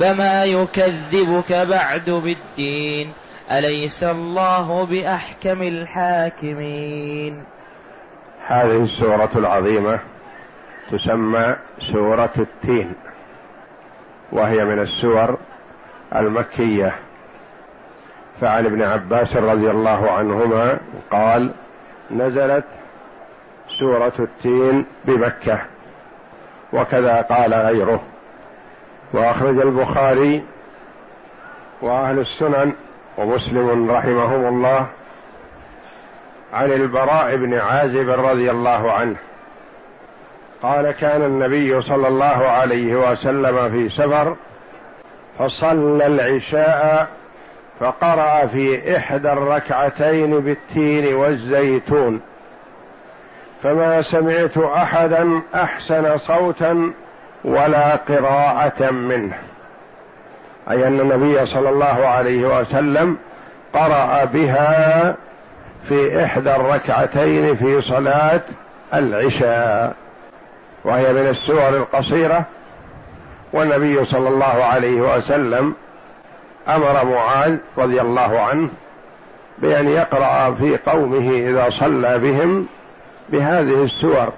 فما يكذبك بعد بالدين؟ أليس الله بأحكم الحاكمين؟ هذه السورة العظيمة تسمى سورة التين وهي من السور المكية. فعن ابن عباس رضي الله عنهما قال نزلت سورة التين بمكة وكذا قال غيره. وأخرج البخاري وأهل السنن ومسلم رحمهم الله عن البراء بن عازب رضي الله عنه. قال كان النبي صلى الله عليه وسلم في سفر فصلى العشاء فقرأ في إحدى الركعتين بالتين والزيتون. فما سمعت أحدا أحسن صوتا ولا قراءة منه. أي أن النبي صلى الله عليه وسلم قرأ بها في إحدى الركعتين في صلاة العشاء وهي من السور القصيرة. والنبي صلى الله عليه وسلم أمر معاذ رضي الله عنه بأن يقرأ في قومه إذا صلى بهم بهذه السور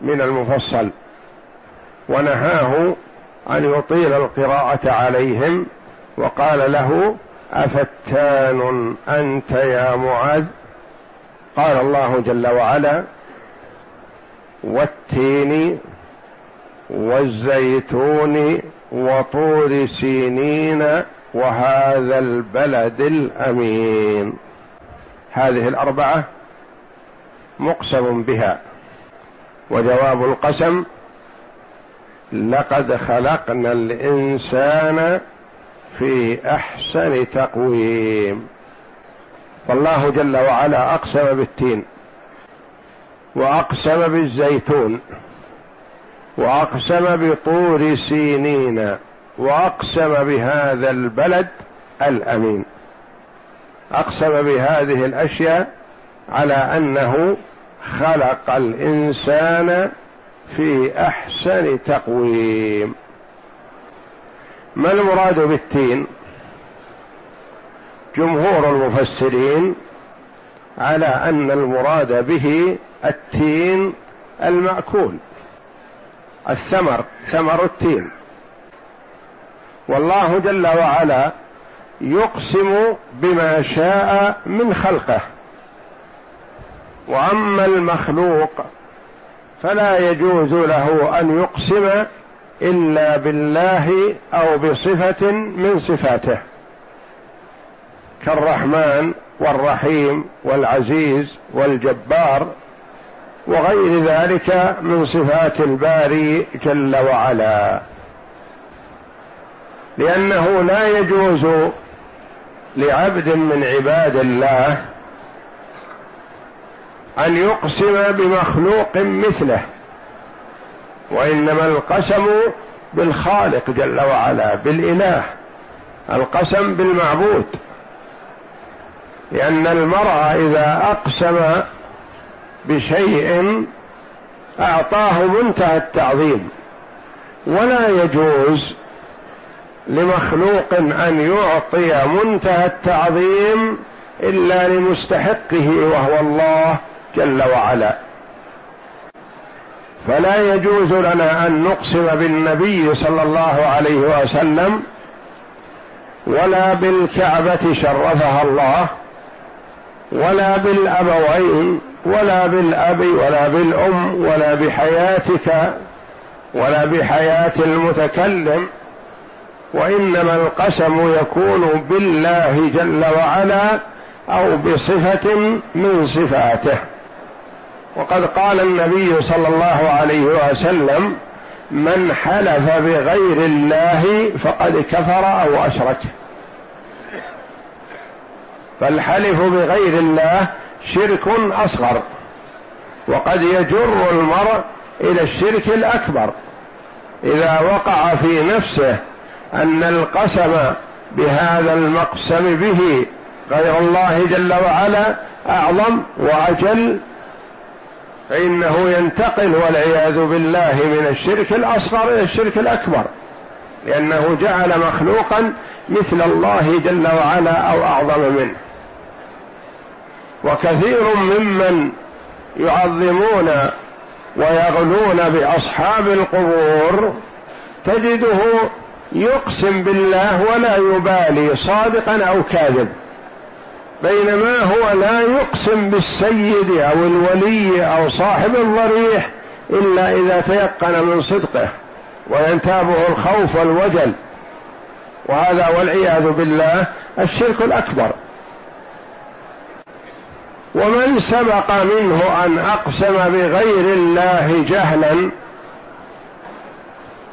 من المفصل. ونهاه أن يطيل القراءة عليهم وقال له أفتان أنت يا معاذ؟ قال الله جل وعلا والتين والزيتون وطور سينين وهذا البلد الأمين. هذه الأربعة مقسم بها وجواب القسم لقد خلقنا الإنسان في أحسن تقويم. فالله جل وعلا أقسم بالتين وأقسم بالزيتون وأقسم بطور سينين وأقسم بهذا البلد الأمين. أقسم بهذه الأشياء على أنه خلق الإنسان في أحسن تقويم. ما المراد بالتين؟ جمهور المفسرين على أن المراد به التين المأكول الثمر ثمر التين. والله جل وعلا يقسم بما شاء من خلقه. وأما المخلوق فلا يجوز له أن يقسم إلا بالله أو بصفة من صفاته. كالرحمن والرحيم والعزيز والجبار وغير ذلك من صفات الباري جل وعلا. لأنه لا يجوز لعبد من عباد الله أن يقسم بمخلوق مثله وإنما القسم بالخالق جل وعلا بالإله القسم بالمعبود. لأن المرء إذا أقسم بشيء أعطاه منتهى التعظيم ولا يجوز لمخلوق أن يعطي منتهى التعظيم إلا لمستحقه وهو الله جل وعلا. فلا يجوز لنا أن نقسم بالنبي صلى الله عليه وسلم ولا بالكعبة شرفها الله ولا بالأبوين ولا بالأب ولا بالأم ولا بحياتك ولا بحياة المتكلم وإنما القسم يكون بالله جل وعلا أو بصفة من صفاته. وقد قال النبي صلى الله عليه وسلم من حلف بغير الله فقد كفر أو أشرك. فالحلف بغير الله شرك أصغر وقد يجر المرء إلى الشرك الأكبر. إذا وقع في نفسه أن القسم بهذا المقسم به غير الله جل وعلا أعظم وأجل فإنه ينتقل والعياذ بالله من الشرك الأصغر إلى الشرك الأكبر لأنه جعل مخلوقا مثل الله جل وعلا أو أعظم منه. وكثير ممن يعظمون ويغلون بأصحاب القبور تجده يقسم بالله ولا يبالي صادقا أو كاذب بينما هو لا يقسم بالسيد أو الولي أو صاحب الضريح إلا إذا تيقن من صدقه وينتابه الخوف والوجل. وهذا والعياذ بالله الشرك الأكبر. ومن سبق منه أن أقسم بغير الله جهلا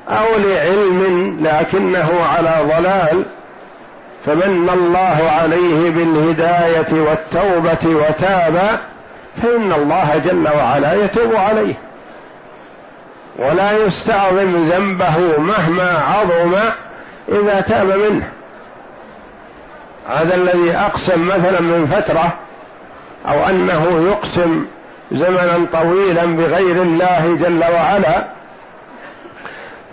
أو لعلم لكنه على ضلال فمن الله عليه بالهداية والتوبة وتاب فإن الله جل وعلا يتوب عليه. ولا يستعظم ذنبه مهما عظم إذا تاب منه. هذا الذي أقسم مثلا من فترة أو أنه يقسم زمنا طويلا بغير الله جل وعلا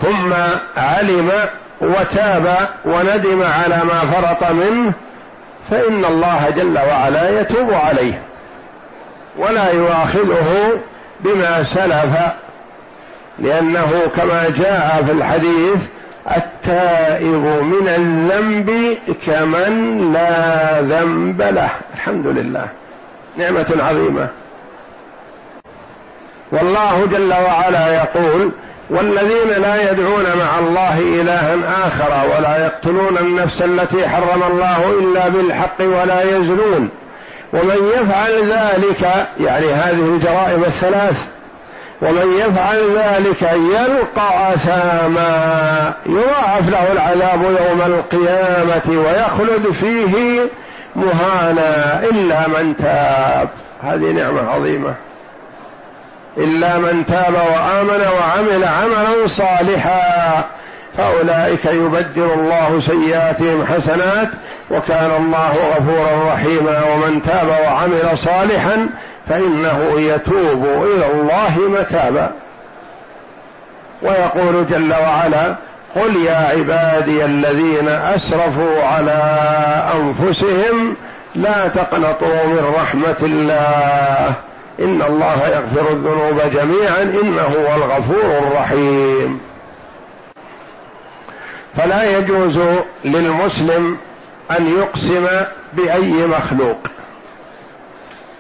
ثم علم وتاب وندم على ما فرط منه فإن الله جل وعلا يتوب عليه. ولا يؤاخذه بما سلف لأنه كما جاء في الحديث التائب من الذنب كمن لا ذنب له. الحمد لله. نعمة عظيمة. والله جل وعلا يقول والذين لا يدعون مع الله إلها آخر ولا يقتلون النفس التي حرم الله إلا بالحق ولا يزنون. ومن يفعل ذلك يعني هذه الجرائم الثلاث ومن يفعل ذلك يلقى أثاما يضاعف له العذاب يوم القيامة ويخلد فيه مهانا إلا من تاب. هذه نعمة عظيمة. إلا من تاب وآمن وعمل عملا صالحا فأولئك يبدل الله سيئاتهم حسنات وكان الله غفورا رحيما ومن تاب وعمل صالحا فإنه يتوب إلى الله متابا. ويقول جل وعلا قل يا عبادي الذين أسرفوا على أنفسهم لا تقنطوا من رحمة الله إن الله يغفر الذنوب جميعا إنه هو الغفور الرحيم. فلا يجوز للمسلم أن يقسم بأي مخلوق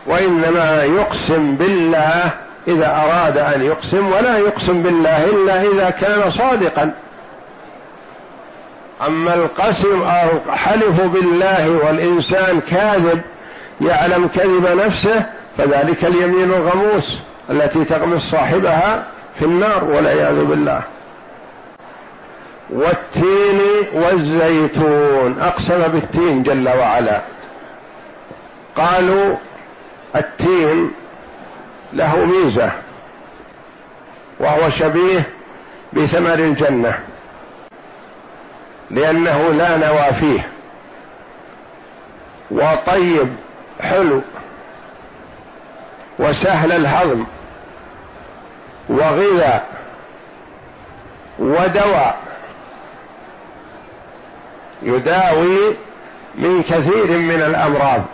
وإنما يقسم بالله إذا أراد أن يقسم ولا يقسم بالله إلا إذا كان صادقا. أما القسم أو حلف بالله والإنسان كاذب يعلم كذب نفسه فذلك اليمين الغموس التي تغمس صاحبها في النار والعياذ بالله. والتين والزيتون أقسم بالتين جل وعلا. قالوا التين له ميزة وهو شبيه بثمر الجنة لأنه لا نوى فيه. وطيب حلو. وسهل الهضم وغذاء ودواء. يداوي من كثير من الأمراض.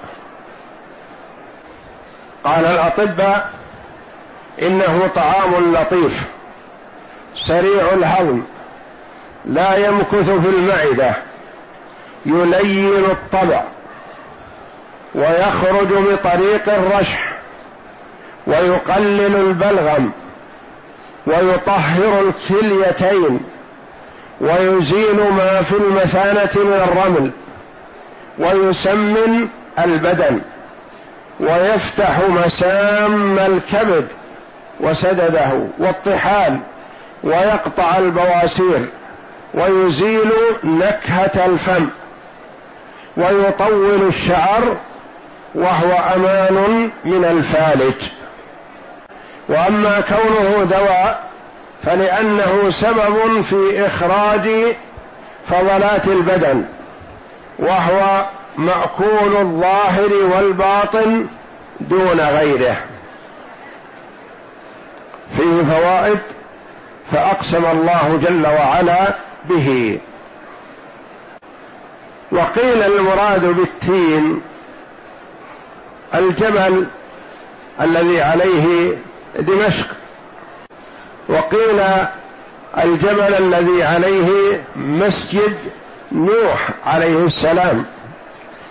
قال الأطباء إنه طعام لطيف سريع الهضم لا يمكث في المعدة يلين الطبع ويخرج بطريق الرشح. ويقلل البلغم ويطهر الكليتين ويزيل ما في المثانة من الرمل ويسمن البدن ويفتح مسام الكبد وسدده والطحال ويقطع البواسير ويزيل نكهة الفم ويطول الشعر وهو أمان من الفالج. وأما كونه دواء فلأنه سبب في إخراج فضلات البدن وهو مأكول الظاهر والباطن دون غيره. فيه فوائد فأقسم الله جل وعلا به. وقيل المراد بالتين الجبل الذي عليه دمشق. وقيل الجبل الذي عليه مسجد نوح عليه السلام.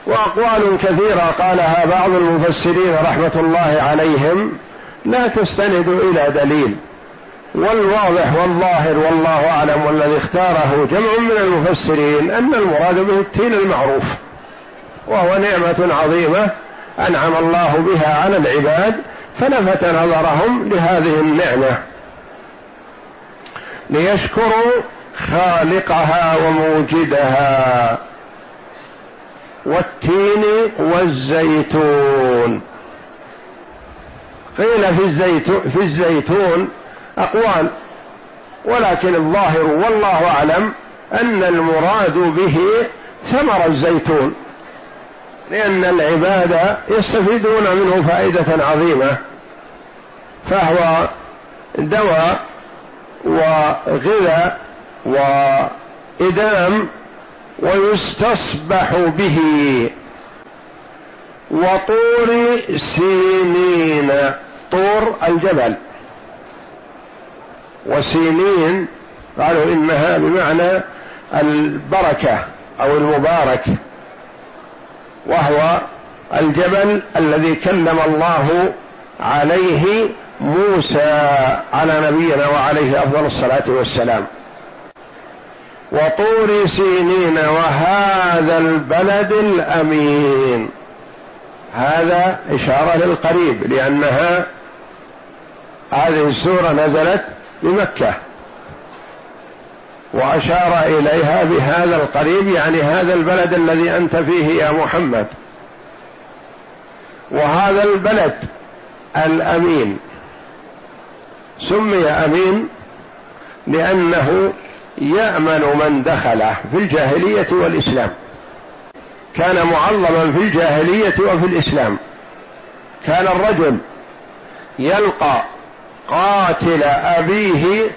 وأقوال كثيرة قالها بعض المفسرين رحمة الله عليهم لا تستند إلى دليل. والواضح والظاهر والله أعلم والذي اختاره جمع من المفسرين أن المراد به التين المعروف. وهو نعمة عظيمة أنعم الله بها على العباد فلفت نظرهم لهذه النعمة. ليشكروا خالقها وموجدها والتين والزيتون. قيل في الزيتون في الزيتون أقوال ولكن الظاهر والله أعلم أن المراد به ثمر الزيتون. لأن العباد يستفيدون منه فائدة عظيمة فهو دواء وغذاء وإدام ويستصبح به. وطور سينين طور الجبل. وسينين قالوا إنها بمعنى البركة أو المبارك. وهو الجبل الذي كلم الله عليه موسى على نبينا وعليه أفضل الصلاة والسلام. وطور سينين وهذا البلد الأمين. هذا إشارة للقريب لأنها هذه السورة نزلت بمكة. وأشار إليها بهذا القريب يعني هذا البلد الذي أنت فيه يا محمد. وهذا البلد الأمين. سمي أمين لأنه يأمن من دخله في الجاهلية والإسلام. كان معظما في الجاهلية وفي الإسلام. كان الرجل يلقى قاتل أبيه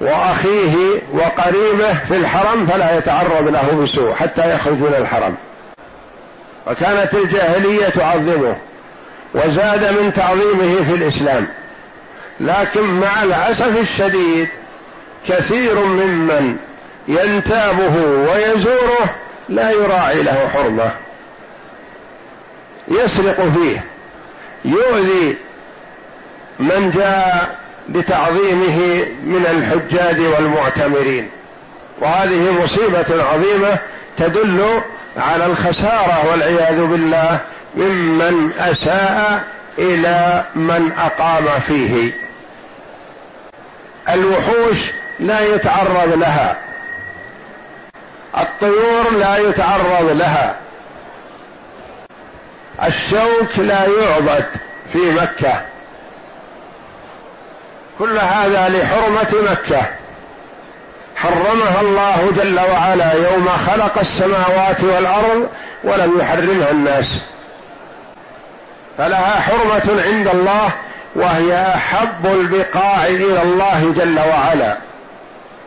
وأخيه وقريبه في الحرم فلا يتعرض له بسوء حتى يخرج من الحرم. وكانت الجاهلية تعظمه وزاد من تعظيمه في الإسلام. لكن مع الأسف الشديد كثير ممن ينتابه ويزوره لا يراعي له حرمة. يسرق فيه يؤذي من جاء لتعظيمه من الحجاج والمعتمرين. وهذه مصيبة عظيمة تدل على الخسارة والعياذ بالله ممن أساء إلى من أقام فيه. الوحوش لا يتعرض لها. الطيور لا يتعرض لها. الشوك لا يعبد في مكة. كل هذا لحرمة مكة. حرمها الله جل وعلا يوم خلق السماوات والأرض ولم يحرمها الناس. فلها حرمة عند الله وهي أحب البقاع إلى الله جل وعلا.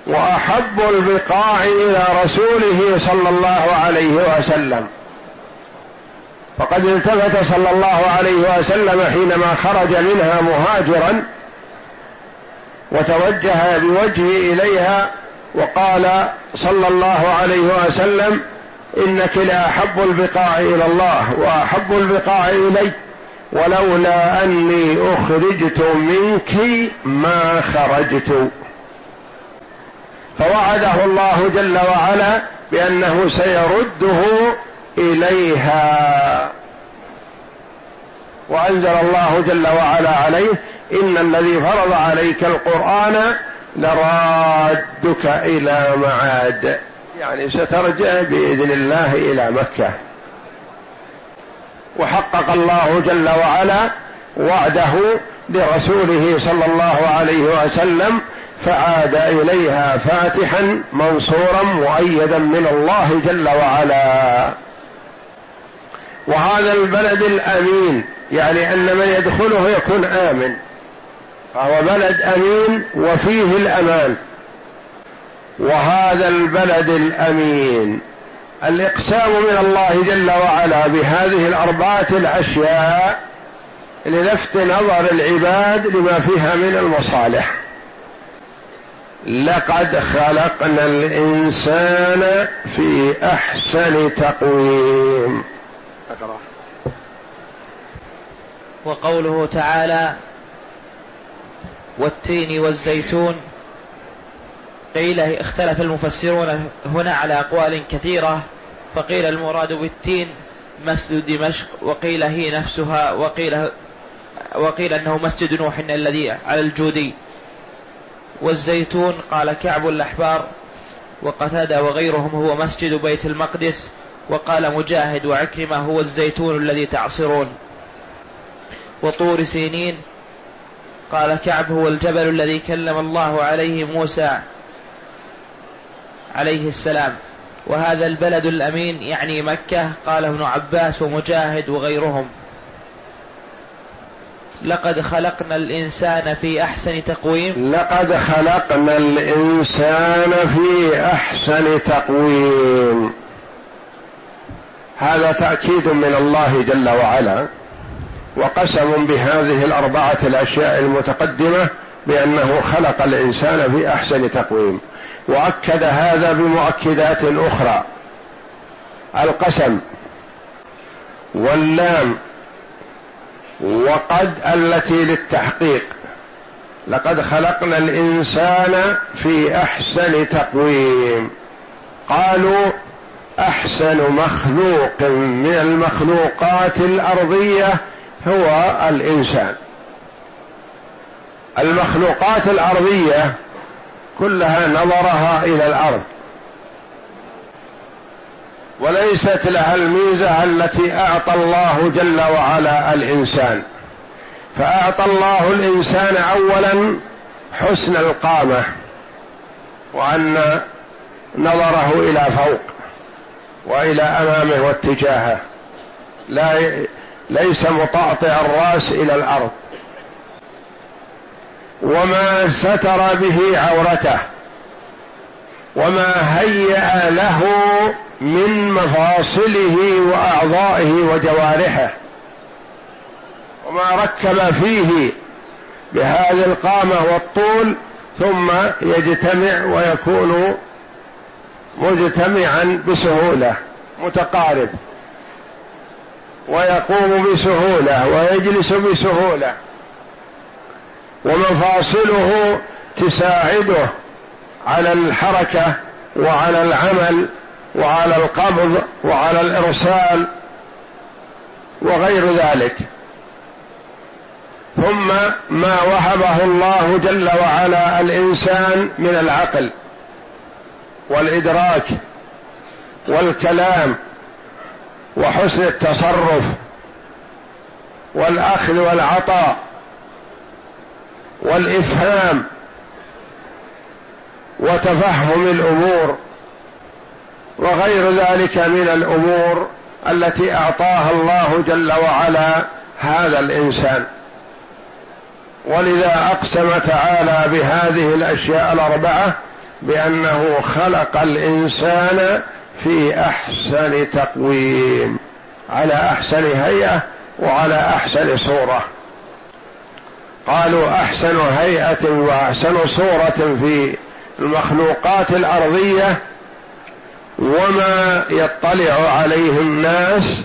وأحب البقاع إلى رسوله صلى الله عليه وسلم. فقد التفت صلى الله عليه وسلم حينما خرج منها مهاجرا وتوجه بوجهه إليها وقال صلى الله عليه وسلم إنك لأحب البقاع إلى الله وأحب البقاع إلي ولولا أني أخرجت منك ما خرجت. فوعده الله جل وعلا بأنه سيرده إليها. وأنزل الله جل وعلا عليه إن الذي فرض عليك القرآن لرادك إلى معاد. يعني سترجع بإذن الله إلى مكة. وحقق الله جل وعلا وعده لرسوله صلى الله عليه وسلم فعاد إليها فاتحا منصورا مؤيدا من الله جل وعلا. وهذا البلد الأمين يعني أن من يدخله يكون آمن. فهو بلد أمين وفيه الأمان. وهذا البلد الأمين. الإقسام من الله جل وعلا بهذه الأربعة الأشياء للفت نظر العباد لما فيها من المصالح. لقد خلقنا الإنسان في أحسن تقويم. أقرأ. وقوله تعالى والتين والزيتون قيل اختلف المفسرون هنا على أقوال كثيرة فقيل المراد بالتين مسجد دمشق وقيل هي نفسها وقيل وقيل أنه مسجد نوح الذي على الجودي. والزيتون قال كعب الأحبار وقتادة وغيرهم هو مسجد بيت المقدس وقال مجاهد وعكرمة هو الزيتون الذي تعصرون. وطور سينين. قال كعب هو الجبل الذي كلم الله عليه موسى عليه السلام. وهذا البلد الأمين يعني مكة قال ابن عباس ومجاهد وغيرهم. لقد خلقنا الإنسان في أحسن تقويم. لقد خلقنا الإنسان في أحسن تقويم. هذا تأكيد من الله جل وعلا. وقسم بهذه الأربعة الأشياء المتقدمة بأنه خلق الإنسان في أحسن تقويم وأكد هذا بمؤكدات أخرى. القسم واللام وقد التي للتحقيق. لقد خلقنا الإنسان في أحسن تقويم. قالوا أحسن مخلوق من المخلوقات الأرضية هو الإنسان. المخلوقات الأرضية كلها نظرها إلى الأرض. وليست لها الميزة التي أعطى الله جل وعلا الإنسان. فأعطى الله الإنسان اولا حسن القامة وأن نظره إلى فوق وإلى أمامه واتجاهه. لا ليس مطأطئ الرأس إلى الأرض. وما ستر به عورته. وما هيأ له من مفاصله وأعضائه وجوارحه. وما ركب فيه بهذه القامة والطول ثم يجتمع ويكون مجتمعا بسهولة متقارب. ويقوم بسهولة ويجلس بسهولة ومفاصله تساعده على الحركة وعلى العمل وعلى القبض وعلى الإرسال وغير ذلك. ثم ما وهبه الله جل وعلا الإنسان من العقل والإدراك والكلام وحسن التصرف والأخذ والعطاء والإفهام وتفهم الأمور وغير ذلك من الأمور التي أعطاها الله جل وعلا هذا الإنسان. ولذا أقسم تعالى بهذه الأشياء الأربعة بأنه خلق الإنسان في أحسن تقويم على أحسن هيئة وعلى أحسن صورة. قالوا أحسن هيئة وأحسن صورة في المخلوقات الأرضية وما يطلع عليه الناس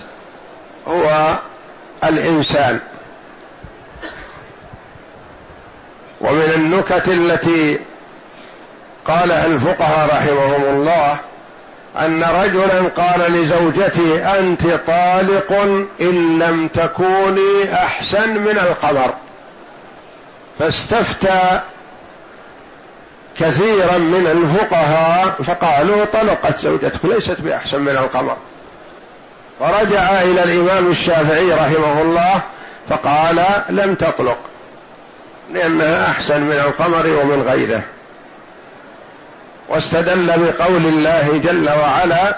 هو الإنسان. ومن النكت التي قالها الفقهاء رحمهم الله أن رجلا قال لزوجته أنت طالق إن لم تكوني أحسن من القمر. فاستفتى كثيرا من الفقهاء فقالوا طلقت زوجتك ليست بأحسن من القمر. فرجع إلى الإمام الشافعي رحمه الله فقال لم تطلق لأنها أحسن من القمر ومن غيره. واستدل بقول الله جل وعلا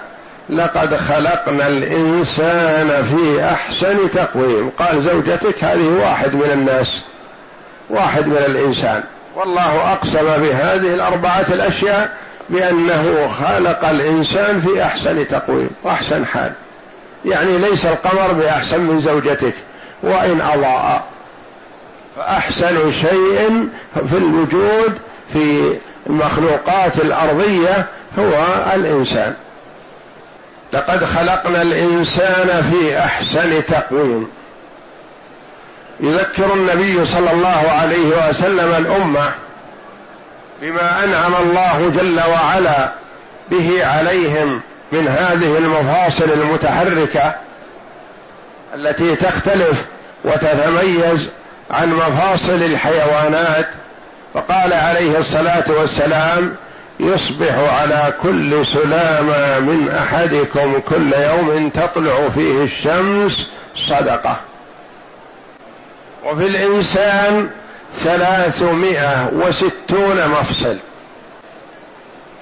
لقد خلقنا الإنسان في أحسن تقويم. قال زوجتك هذه واحد من الناس واحد من الإنسان. والله أقسم بهذه الأربعة الأشياء بأنه خلق الإنسان في أحسن تقويم وأحسن حال. يعني ليس القمر بأحسن من زوجتك وإن أضاء. فأحسن شيء في الوجود في المخلوقات الأرضية هو الإنسان. لقد خلقنا الإنسان في أحسن تقويم. يذكر النبي صلى الله عليه وسلم الأمة بما أنعم الله جل وعلا به عليهم من هذه المفاصل المتحركة التي تختلف وتتميز عن مفاصل الحيوانات فقال عليه الصلاة والسلام يصبح على كل سلامة من أحدكم كل يوم تطلع فيه الشمس صدقة. وفي الإنسان ثلاثمائة وستون مفصل.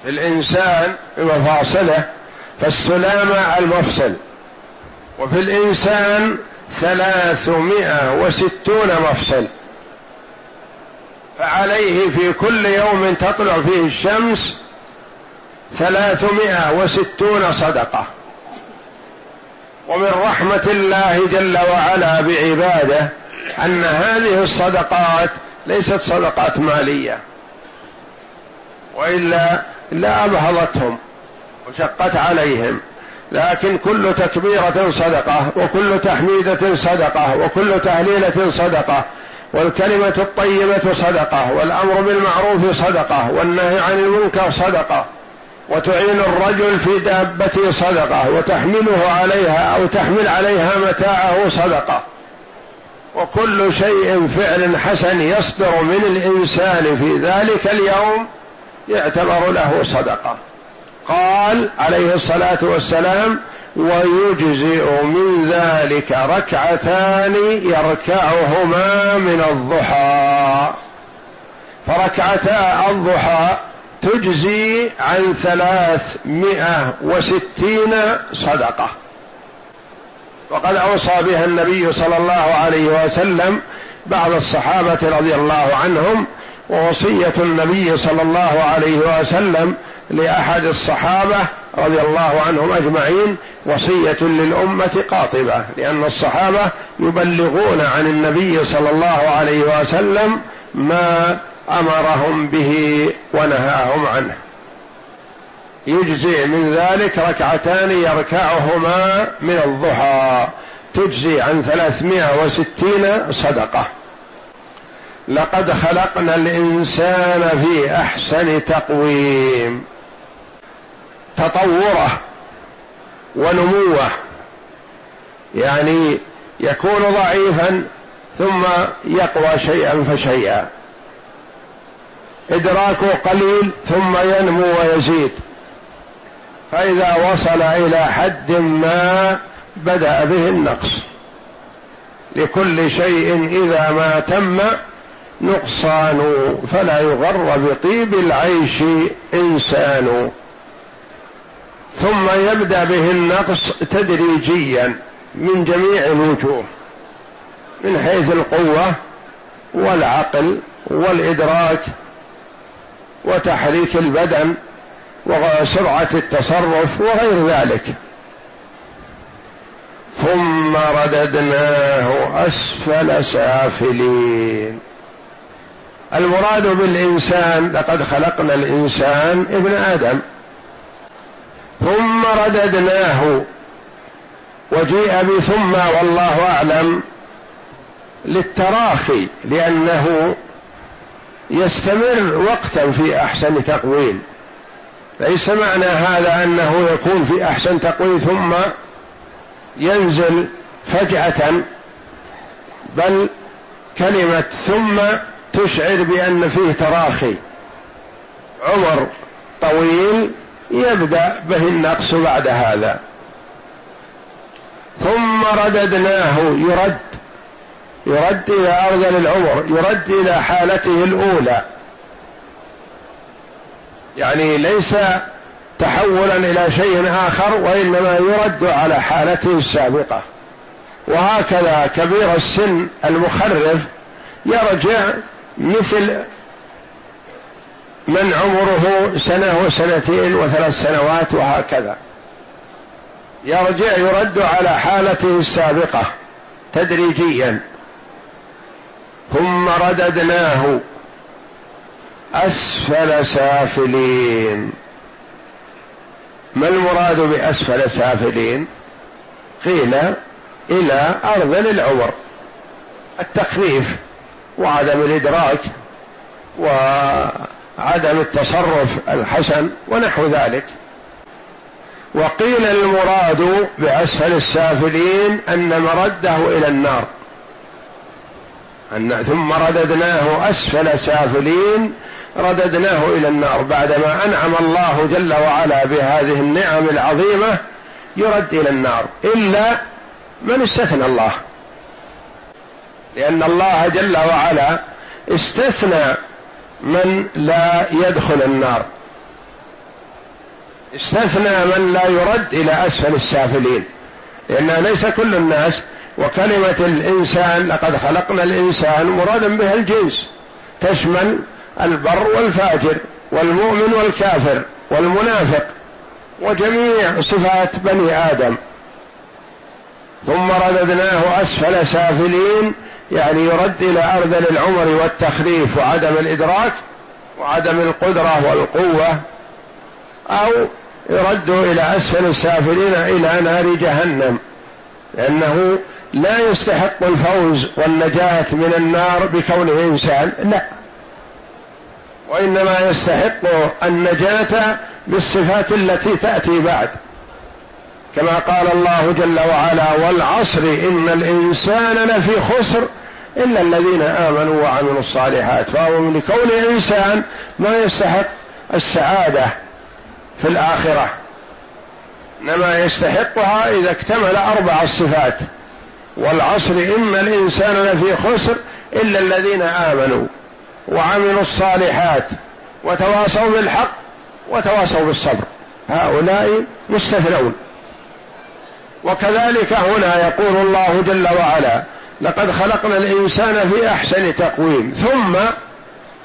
في الإنسان مفاصله فالسلامة المفصل. وفي الإنسان ثلاثمائة وستون مفصل. فعليه في كل يوم تطلع فيه الشمس ثلاثمائة وستون صدقة. ومن رحمة الله جل وعلا بعباده أن هذه الصدقات ليست صدقات مالية وإلا لا أبهضتهم وشقت عليهم. لكن كل تكبيرة صدقة وكل تحميدة صدقة وكل تهليلة صدقة والكلمة الطيبة صدقة والأمر بالمعروف صدقة والنهي عن المنكر صدقة. وتعين الرجل في دابته صدقة وتحمله عليها أو تحمل عليها متاعه صدقة. وكل شيء فعل حسن يصدر من الإنسان في ذلك اليوم يعتبر له صدقة. قال عليه الصلاة والسلام ويجزئ من ذلك ركعتان يركعهما من الضحى. فركعتا الضحى تجزي عن ثلاثمائة وستين صدقة. وقد أوصى بها النبي صلى الله عليه وسلم بعض الصحابة رضي الله عنهم ووصية النبي صلى الله عليه وسلم لأحد الصحابة رضي الله عنهم أجمعين وصية للأمة قاطبة لأن الصحابة يبلغون عن النبي صلى الله عليه وسلم ما أمرهم به ونهاهم عنه. يجزي من ذلك ركعتان يركعهما من الضحى تجزي عن ثلاثمائة وستين صدقة. لقد خلقنا الإنسان في أحسن تقويم. تطوره ونموه. يعني يكون ضعيفا ثم يقوى شيئا فشيئا. إدراكه قليل ثم ينمو ويزيد. فإذا وصل إلى حد ما بدأ به النقص. لكل شيء إذا ما تم نقصان فلا يغر بطيب العيش إنسان. ثم يبدأ به النقص تدريجيا من جميع الوجوه من حيث القوة والعقل والإدراك وتحريك البدن وسرعة التصرف وغير ذلك. ثم رددناه أسفل سافلين. المراد بالإنسان لقد خلقنا الإنسان ابن آدم. ثم رددناه وجيء بثم والله أعلم للتراخي لأنه يستمر وقتا في أحسن تقويم ليس معنى هذا أنه يكون في أحسن تقويم ثم ينزل فجأة بل كلمة ثم تشعر بأن فيه تراخي. عمر يبدأ به النقص بعد هذا. ثم رددناه يرد يرد إلى ارذل العمر يرد إلى حالته الأولى. يعني ليس تحولا إلى شيء آخر وإنما يرد على حالته السابقة. وهكذا كبير السن المخرف يرجع مثل من عمره سنة وسنتين وثلاث سنوات وهكذا. يرجع يرد على حالته السابقة تدريجيا. ثم رددناه. أسفل سافلين. ما المراد بأسفل سافلين؟ قيل إلى ارذل العمر. التخفيف وعدم الإدراك وعدم التصرف الحسن ونحو ذلك. وقيل المراد بأسفل السافلين أن مرده إلى النار. أن ثم رددناه أسفل سافلين رددناه إلى النار بعدما أنعم الله جل وعلا بهذه النعم العظيمة يرد إلى النار. إلا من استثنى الله. لأن الله جل وعلا استثنى من لا يدخل النار. استثنى من لا يرد إلى أسفل السافلين. لأن ليس كل الناس وكلمة الإنسان لقد خلقنا الإنسان مرادا بها الجنس. تشمل البر والفاجر والمؤمن والكافر والمنافق وجميع صفات بني آدم. ثم رددناه أسفل سافلين يعني يرد إلى أرذل العمر والتخريف وعدم الإدراك وعدم القدرة والقوة أو يرد إلى أسفل السافلين إلى نار جهنم لأنه لا يستحق الفوز والنجاة من النار بكونه إنسان لا. وإنما يستحق النجاة بالصفات التي تأتي بعد. كما قال الله جل وعلا والعصر إن الإنسان لفي خسر إلا الذين آمنوا وعملوا الصالحات فهو لكونه إنسان ما يستحق السعادة في الآخرة. إنما يستحقها إذا اكتمل أربع الصفات. والعصر إن الإنسان لفي خسر إلا الذين آمنوا وعملوا الصالحات وتواصوا بالحق وتواصوا بالصبر. هؤلاء مستثنون وكذلك هنا يقول الله جل وعلا لقد خلقنا الإنسان في أحسن تقويم ثم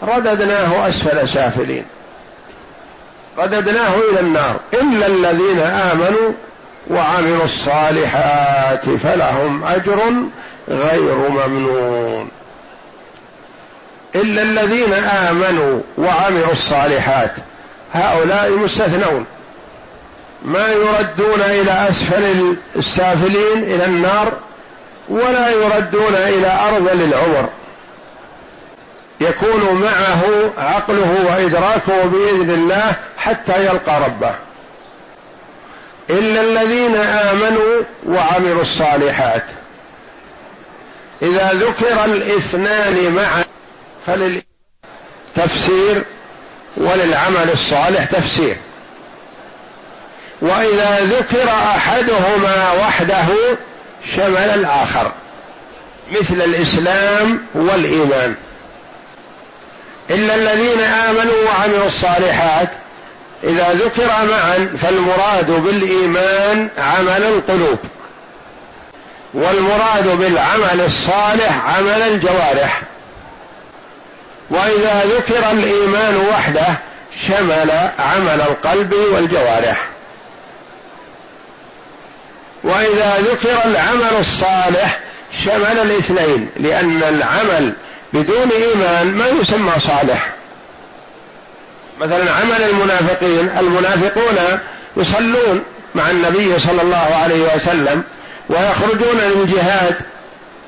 رددناه أسفل سافلين. رددناه إلى النار. إلا الذين آمنوا وعملوا الصالحات فلهم أجر غير ممنون. إلا الذين آمنوا وعملوا الصالحات هؤلاء مستثنون. ما يردون إلى أسفل السافلين إلى النار ولا يردون إلى ارذل العمر يكون معه عقله وإدراكه بإذن الله حتى يلقى ربه. إلا الذين آمنوا وعملوا الصالحات. إذا ذكر الإثنان معا فللتفسير وللعمل الصالح تفسير. وإذا ذكر أحدهما وحده شمل الآخر. مثل الإسلام والإيمان. الا الذين آمنوا وعملوا الصالحات إذا ذكر معا فالمراد بالإيمان عمل القلوب. والمراد بالعمل الصالح عمل الجوارح. وإذا ذكر الإيمان وحده شمل عمل القلب والجوارح. وإذا ذكر العمل الصالح شمل الاثنين لأن العمل بدون إيمان ما يسمى صالح. مثلا عمل المنافقين المنافقون يصلون مع النبي صلى الله عليه وسلم ويخرجون للجهاد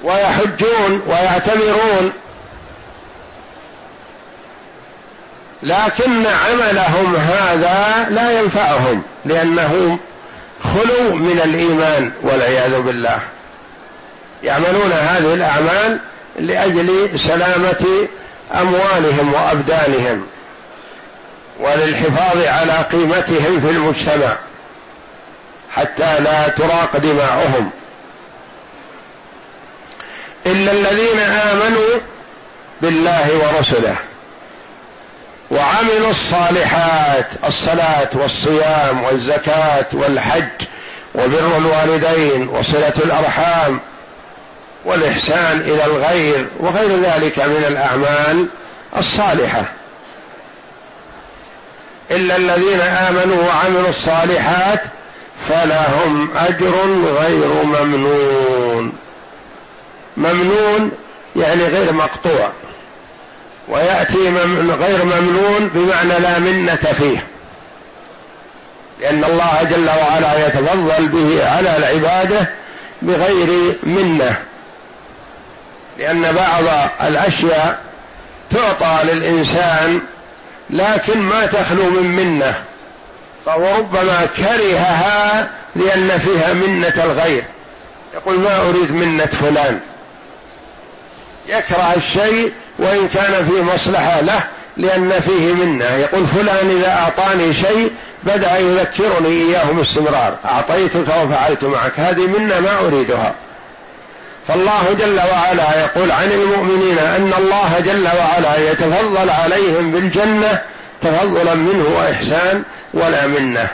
ويحجون ويعتمرون. لكن عملهم هذا لا ينفعهم لأنه خلوا من الإيمان والعياذ بالله. يعملون هذه الأعمال لأجل سلامة أموالهم وأبدانهم وللحفاظ على قيمتهم في المجتمع حتى لا تراق دماؤهم. إلا الذين آمنوا بالله ورسله. وعملوا الصالحات الصلاة والصيام والزكاة والحج وبر الوالدين وصلة الأرحام والإحسان إلى الغير وغير ذلك من الأعمال الصالحة. إلا الذين آمنوا وعملوا الصالحات فلهم أجر غير ممنون. ممنون يعني غير مقطوع. ويأتي غير ممنون بمعنى لا منة فيه. لأن الله جل وعلا يتفضل به على العبادة بغير منة. لأن بعض الأشياء تعطى للإنسان لكن ما تخلو من منة. فهو ربما كرهها لأن فيها منة الغير. يقول ما أريد منة فلان. يكره الشيء وإن كان فيه مصلحة له لأن فيه منة. يقول فلان إذا أعطاني شيء بدأ يذكرني إياه باستمرار. أعطيتك وفعلت معك. هذه منا ما أريدها. فالله جل وعلا يقول عن المؤمنين أن الله جل وعلا يتفضل عليهم بالجنة تفضلا منه وإحسان ولا منة.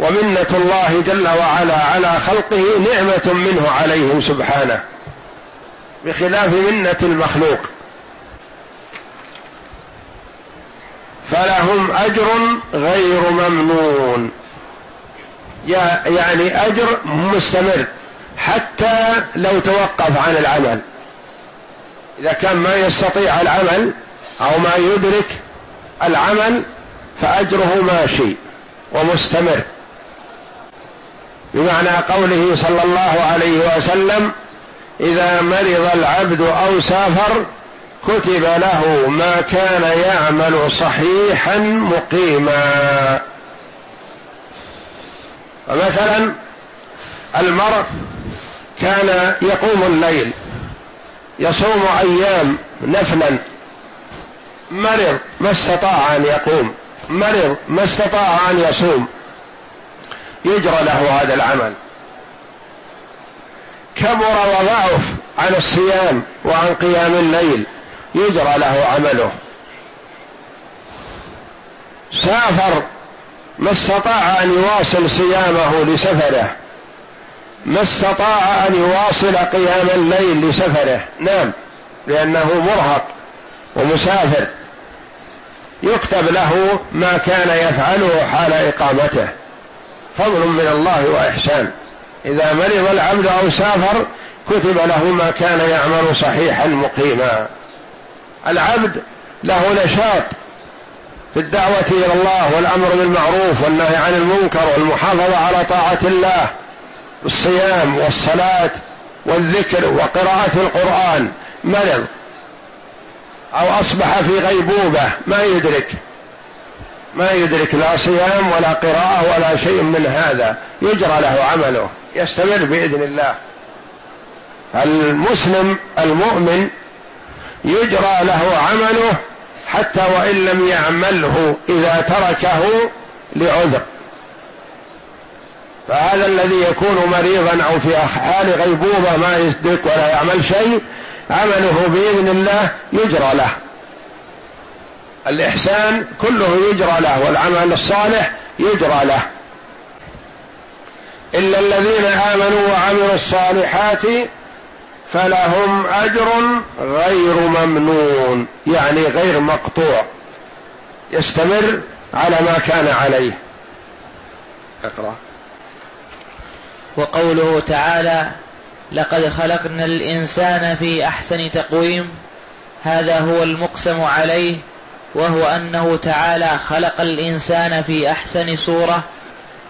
ومنة الله جل وعلا على خلقه نعمة منه عليهم سبحانه. بخلاف منة المخلوق. فلهم أجر غير ممنون. يعني أجر مستمر. حتى لو توقف عن العمل. إذا كان ما يستطيع العمل أو ما يدرك العمل فأجره ماشي ومستمر. بمعنى قوله صلى الله عليه وسلم إذا مرض العبد أو سافر كتب له ما كان يعمل صحيحا مقيما. فمثلا المرء كان يقوم الليل يصوم أيام نفلا مرض ما استطاع أن يقوم مرض ما استطاع أن يصوم يجرى له هذا العمل. كبر وضعف عن الصيام وعن قيام الليل يجرى له عمله. سافر ما استطاع أن يواصل صيامه لسفره. ما استطاع أن يواصل قيام الليل لسفره. نام لأنه مرهق ومسافر. يكتب له ما كان يفعله حال إقامته. فضل من الله وإحسان. إذا مرض العبد أو سافر كتب له ما كان يعمل صحيحا مقيما. العبد له نشاط في الدعوة إلى الله والأمر بالمعروف والنهي عن المنكر والمحافظة على طاعة الله بالصيام والصلاة والذكر وقراءة القرآن. مرض أو أصبح في غيبوبة ما يدرك. ما يدرك لا صيام ولا قراءة ولا شيء من هذا. يجرى له عمله. يستمر بإذن الله. المسلم المؤمن يجرى له عمله حتى وإن لم يعمله إذا تركه لعذر. فهذا الذي يكون مريضا أو في حال غيبوبة ما يصدق ولا يعمل شيء عمله بإذن الله يجرى له. الإحسان كله يجرى له والعمل الصالح يجرى له. إلا الذين آمنوا وعملوا الصالحات فلهم أجر غير ممنون يعني غير مقطوع يستمر على ما كان عليه. اقرأ. وقوله تعالى لقد خلقنا الإنسان في أحسن تقويم هذا هو المقسم عليه وهو أنه تعالى خلق الإنسان في أحسن صورة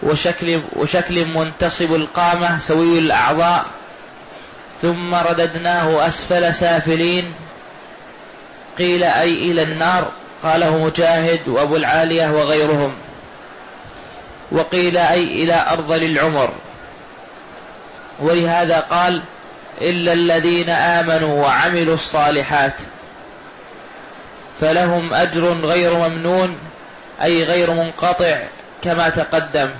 وشكل, وشكل منتصب القامة سوي الأعضاء ثم رددناه أسفل سافلين. قيل أي إلى النار؟ قاله مجاهد وأبو العالية وغيرهم. وقيل أي إلى أرض للعمر. ولهذا قال إلا الذين آمنوا وعملوا الصالحات. فلهم أجر غير ممنون أي غير منقطع كما تقدم.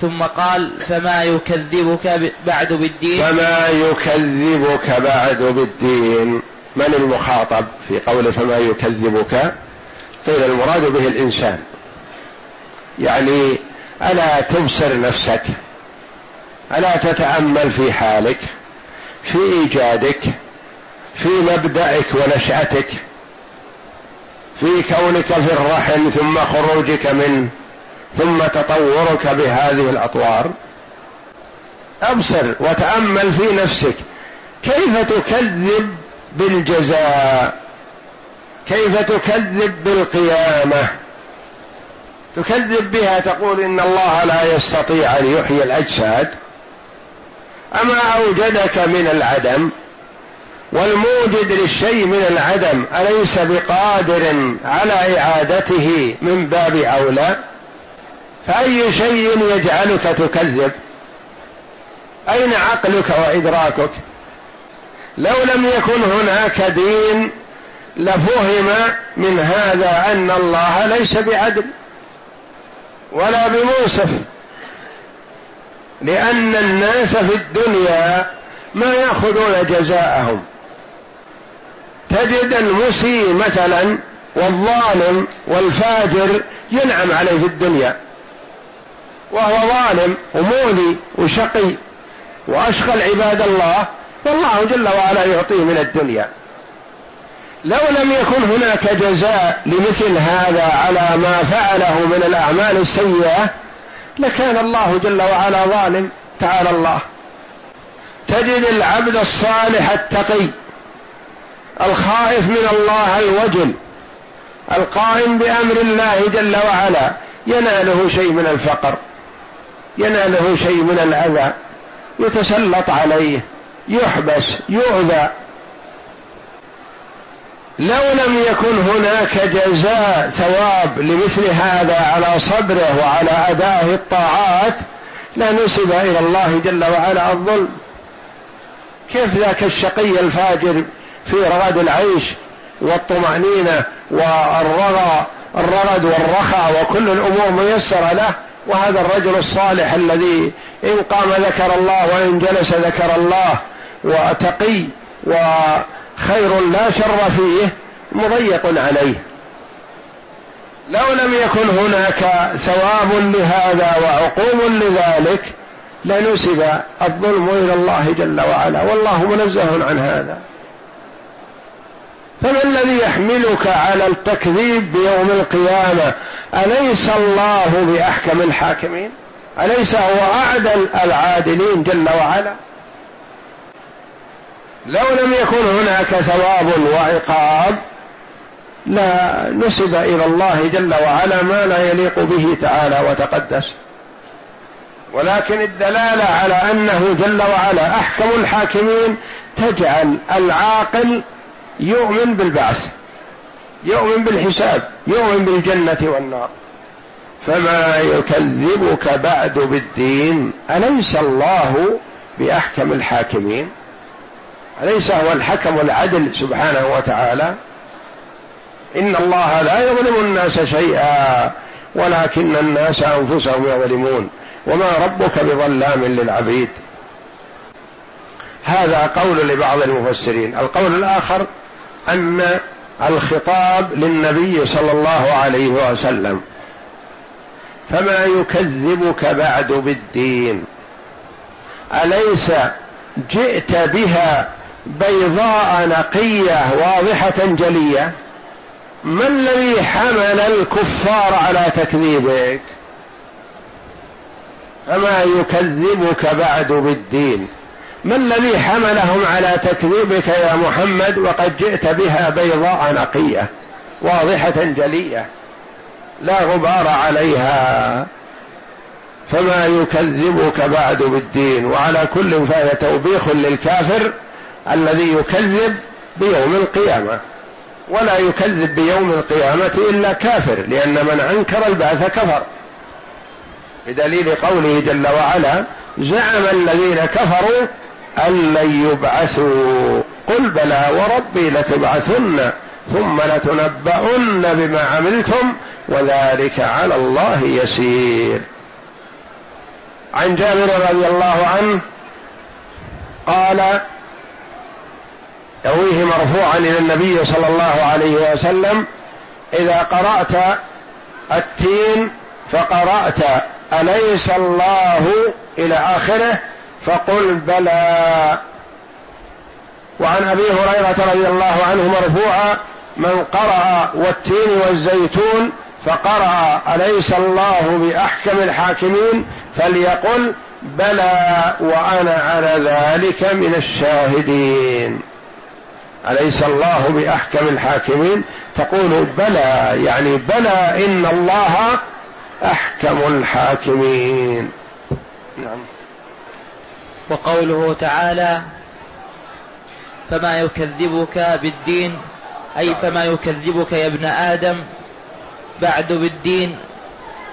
ثم قال فما يكذبك بعد بالدين؟ فما يكذبك بعد بالدين. من المخاطب في قول فما يكذبك؟ قيل المراد به الإنسان. يعني ألا تبصر نفسك ألا تتأمل في حالك في إيجادك في مبدأك ونشأتك في كونك في الرحم ثم خروجك منه ثم تطورك بهذه الأطوار. أبصر وتأمل في نفسك كيف تكذب بالجزاء؟ كيف تكذب بالقيامة؟ تكذب بها تقول إن الله لا يستطيع أن يحيي الأجساد. أما أوجدك من العدم والموجد للشيء من العدم أليس بقادر على إعادته من باب اولى فأي شيء يجعلك تكذب؟ أين عقلك وإدراكك؟ لو لم يكن هناك دين لفهم من هذا أن الله ليس بعدل ولا بمنصف لأن الناس في الدنيا ما يأخذون جزاءهم. تجد المسيء مثلا والظالم والفاجر ينعم عليه في الدنيا. وهو ظالم ومؤذي وشقي وأشغل عباد الله والله جل وعلا يعطيه من الدنيا. لو لم يكن هناك جزاء لمثل هذا على ما فعله من الأعمال السيئة لكان الله جل وعلا ظالم تعالى الله. تجد العبد الصالح التقي. الخائف من الله الوجل القائم بأمر الله جل وعلا يناله شيء من الفقر يناله شيء من الأذى يتسلط عليه يحبس يؤذى. لو لم يكن هناك جزاء ثواب لمثل هذا على صبره وعلى أدائه الطاعات لنسب إلى الله جل وعلا الظلم. كيف ذاك الشقي الفاجر في رغد العيش والطمأنينة والرغى الرغد والرخاء وكل الأمور ميسرة له. وهذا الرجل الصالح الذي إن قام ذكر الله وإن جلس ذكر الله وتقي وخير لا شر فيه مضيق عليه. لو لم يكن هناك ثواب لهذا وعقوب لذلك لنسب الظلم إلى الله جل وعلا. والله منزه عن هذا. فما الذي يحملك على التكذيب بيوم القيامة؟ أليس الله بأحكم الحاكمين؟ أليس هو اعدل العادلين جل وعلا؟ لو لم يكن هناك ثواب وعقاب لا نسب إلى الله جل وعلا ما لا يليق به تعالى وتقدس. ولكن الدلالة على أنه جل وعلا أحكم الحاكمين تجعل العاقل يؤمن بالبعث يؤمن بالحساب يؤمن بالجنة والنار. فما يكذبك بعد بالدين؟ أليس الله بأحكم الحاكمين؟ أليس هو الحكم العدل سبحانه وتعالى؟ إن الله لا يظلم الناس شيئا ولكن الناس أنفسهم يظلمون. وما ربك بظلام للعبيد. هذا قول لبعض المفسرين. القول الآخر أن الخطاب للنبي صلى الله عليه وسلم. فما يكذبك بعد بالدين؟ أليس جئت بها بيضاء نقية واضحة جلية؟ ما الذي حمل الكفار على تكذيبك؟ فما يكذبك بعد بالدين؟ ما الذي حملهم على تكذيبك يا محمد وقد جئت بها بيضاء نقية واضحة جلية لا غبار عليها؟ فما يكذبك بعد بالدين؟ وعلى كل فهي توبيخ للكافر الذي يكذب بيوم القيامة. ولا يكذب بيوم القيامة إلا كافر لأن من أنكر البعث كفر. بدليل قوله جل وعلا زعم الذين كفروا ان لن يبعثوا قل بلى وربي لتبعثن ثم لتنبؤن بما عملتم وذلك على الله يسير. عن جابر رضي الله عنه قال يرويه مرفوعا إلى النبي صلى الله عليه وسلم اذا قرات التين فقرات اليس الله إلى اخره فقل بلى. وعن أبي هريرة رضي الله عنه مرفوعا من قرأ والتين والزيتون فقرأ أليس الله بأحكم الحاكمين؟ فليقل بلى وأنا على ذلك من الشاهدين. أليس الله بأحكم الحاكمين؟ تقول بلى يعني بلى إن الله أحكم الحاكمين. نعم. وقوله تعالى فما يكذبك بالدين أي فما يكذبك يا ابن آدم بعد بالدين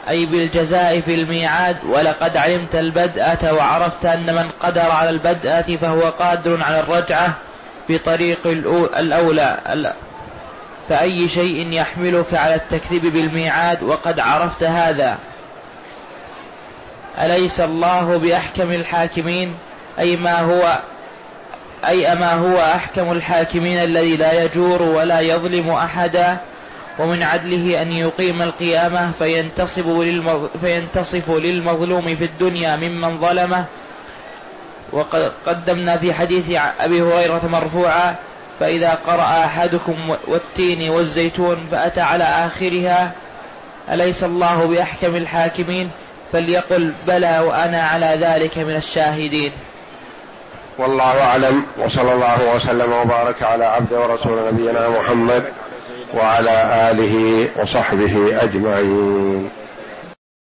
أي بالجزاء في الميعاد ولقد علمت البدأة وعرفت أن من قدر على البدأة فهو قادر على الرجعة بطريق الأولى. فأي شيء يحملك على التكذيب بالميعاد وقد عرفت هذا. أليس الله بأحكم الحاكمين؟ أي ما هو أي أما هو أحكم الحاكمين الذي لا يجور ولا يظلم أحدا؟ ومن عدله أن يقيم القيامة فينتصب, للمظ... فينتصف للمظلوم في الدنيا ممن ظلمه. وقد قدمنا في حديث أبي هريرة مرفوعا فإذا قرأ أحدكم والتين والزيتون فأتى على آخرها أليس الله بأحكم الحاكمين؟ فليقل بلى وأنا على ذلك من الشاهدين. والله أعلم وصلى الله وسلم وبارك على عبد ورسول نبينا محمد وعلى آله وصحبه أجمعين.